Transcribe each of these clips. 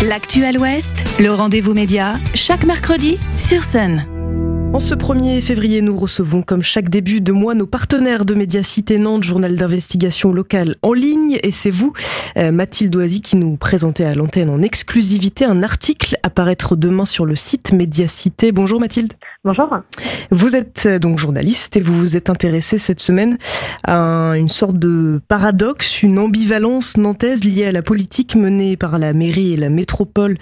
L'actuel Ouest, le rendez-vous média, chaque mercredi sur Sun. En ce 1er février, nous recevons comme chaque début de mois nos partenaires de Médiacité Nantes, journal d'investigation locale en ligne. Et c'est vous, euh, Mathilde Oisy, qui nous présentez à l'antenne en exclusivité un article à paraître demain sur le site Médiacité. Bonjour Mathilde. Bonjour. Vous êtes euh, donc journaliste et vous vous êtes intéressé cette semaine à une sorte de paradoxe, une ambivalence nantaise liée à la politique menée par la mairie et la métropole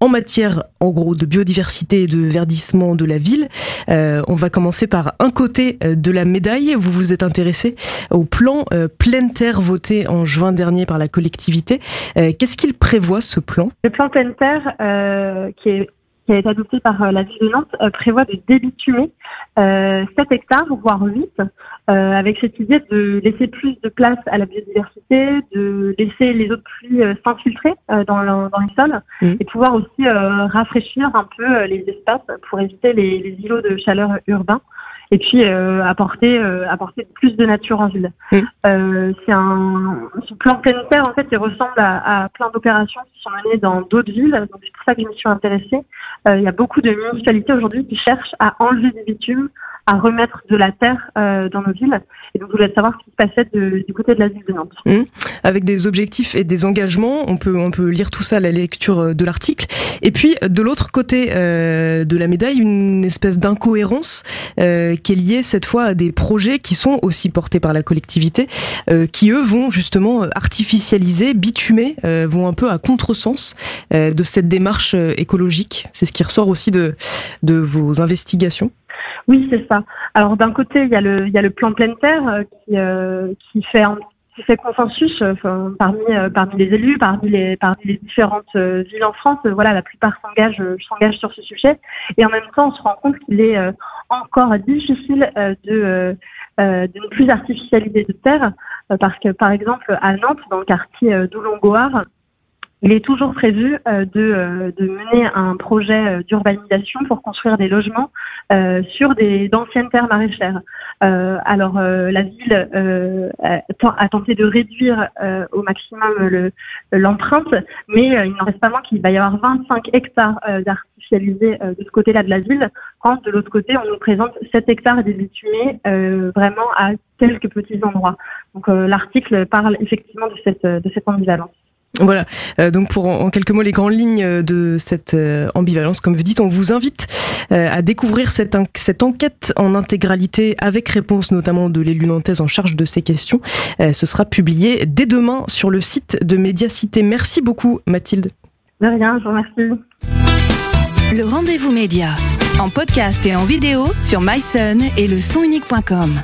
en matière, en gros, de biodiversité et de verdissement de la ville. Euh, on va commencer par un côté euh, de la médaille. Vous vous êtes intéressé au plan euh, pleine terre voté en juin dernier par la collectivité. Qu'est-ce qu'il prévoit ce plan? Le plan pleine terre, qui est qui a été adopté par euh, la ville de Nantes, euh, prévoit de débitumer euh, 7 hectares, voire 8, euh, avec cette idée de laisser plus de place à la biodiversité, de laisser les eaux de pluie s'infiltrer dans, dans, les sols mmh. et pouvoir aussi rafraîchir un peu les espaces pour éviter les, les îlots de chaleur urbains et puis euh, apporter euh, apporter plus de nature en ville. Mmh. Euh, c'est un ce plan planétaire en fait il ressemble à, à plein d'opérations qui sont menées dans d'autres villes. Donc c'est pour ça que je me suis intéressée. Euh, il y a beaucoup de municipalités aujourd'hui qui cherchent à enlever du bitume, à remettre de la terre euh, dans nos villes. Et donc, je voulais savoir ce qui se passait de, du côté de la ville de Nantes. Mmh. Avec des objectifs et des engagements, on peut, on peut lire tout ça à la lecture euh, de l'article. Et puis, de l'autre côté euh, de la médaille, une espèce d'incohérence euh, qui est liée cette fois à des projets qui sont aussi portés par la collectivité, euh, qui eux vont justement artificialiser, bitumer, vont un peu à contresens de cette démarche écologique. C'est ce qui ressort aussi de, vos investigations. Oui, c'est ça. Alors d'un côté, il y a le, plan pleine terre euh, qui, euh, fait consensus euh, parmi les élus, parmi les parmi les différentes villes en France. voilà, la plupart s'engagent s'engagent sur ce sujet. Et en même temps, on se rend compte qu'il est encore difficile de de ne plus artificialiser de terre parce que par exemple à Nantes, dans le quartier d'Oulongoar, il est toujours prévu euh, de, euh, de, mener un projet euh, d'urbanisation pour construire des logements sur des d'anciennes terres maraîchères. alors la ville a tenté de réduire au maximum l'empreinte, mais il n'en reste pas moins qu'il va y avoir 25 hectares d'artificialisés de ce côté-là de la ville, quand de l'autre côté on nous présente 7 hectares débitumés vraiment à quelques petits endroits. Donc l'article parle effectivement de cette, de cette ambivalence. Voilà, euh, donc pour en, quelques mots les grandes lignes de cette euh, ambivalence, comme vous dites, on vous invite euh, à découvrir cette, cette enquête en intégralité avec réponse notamment de l'élu nantaise en charge de ces questions. ce sera publié dès demain sur le site de Médiacité. Merci beaucoup Mathilde. De rien, je vous remercie. Le rendez-vous média en podcast et en vidéo sur myson et le sonunique.com.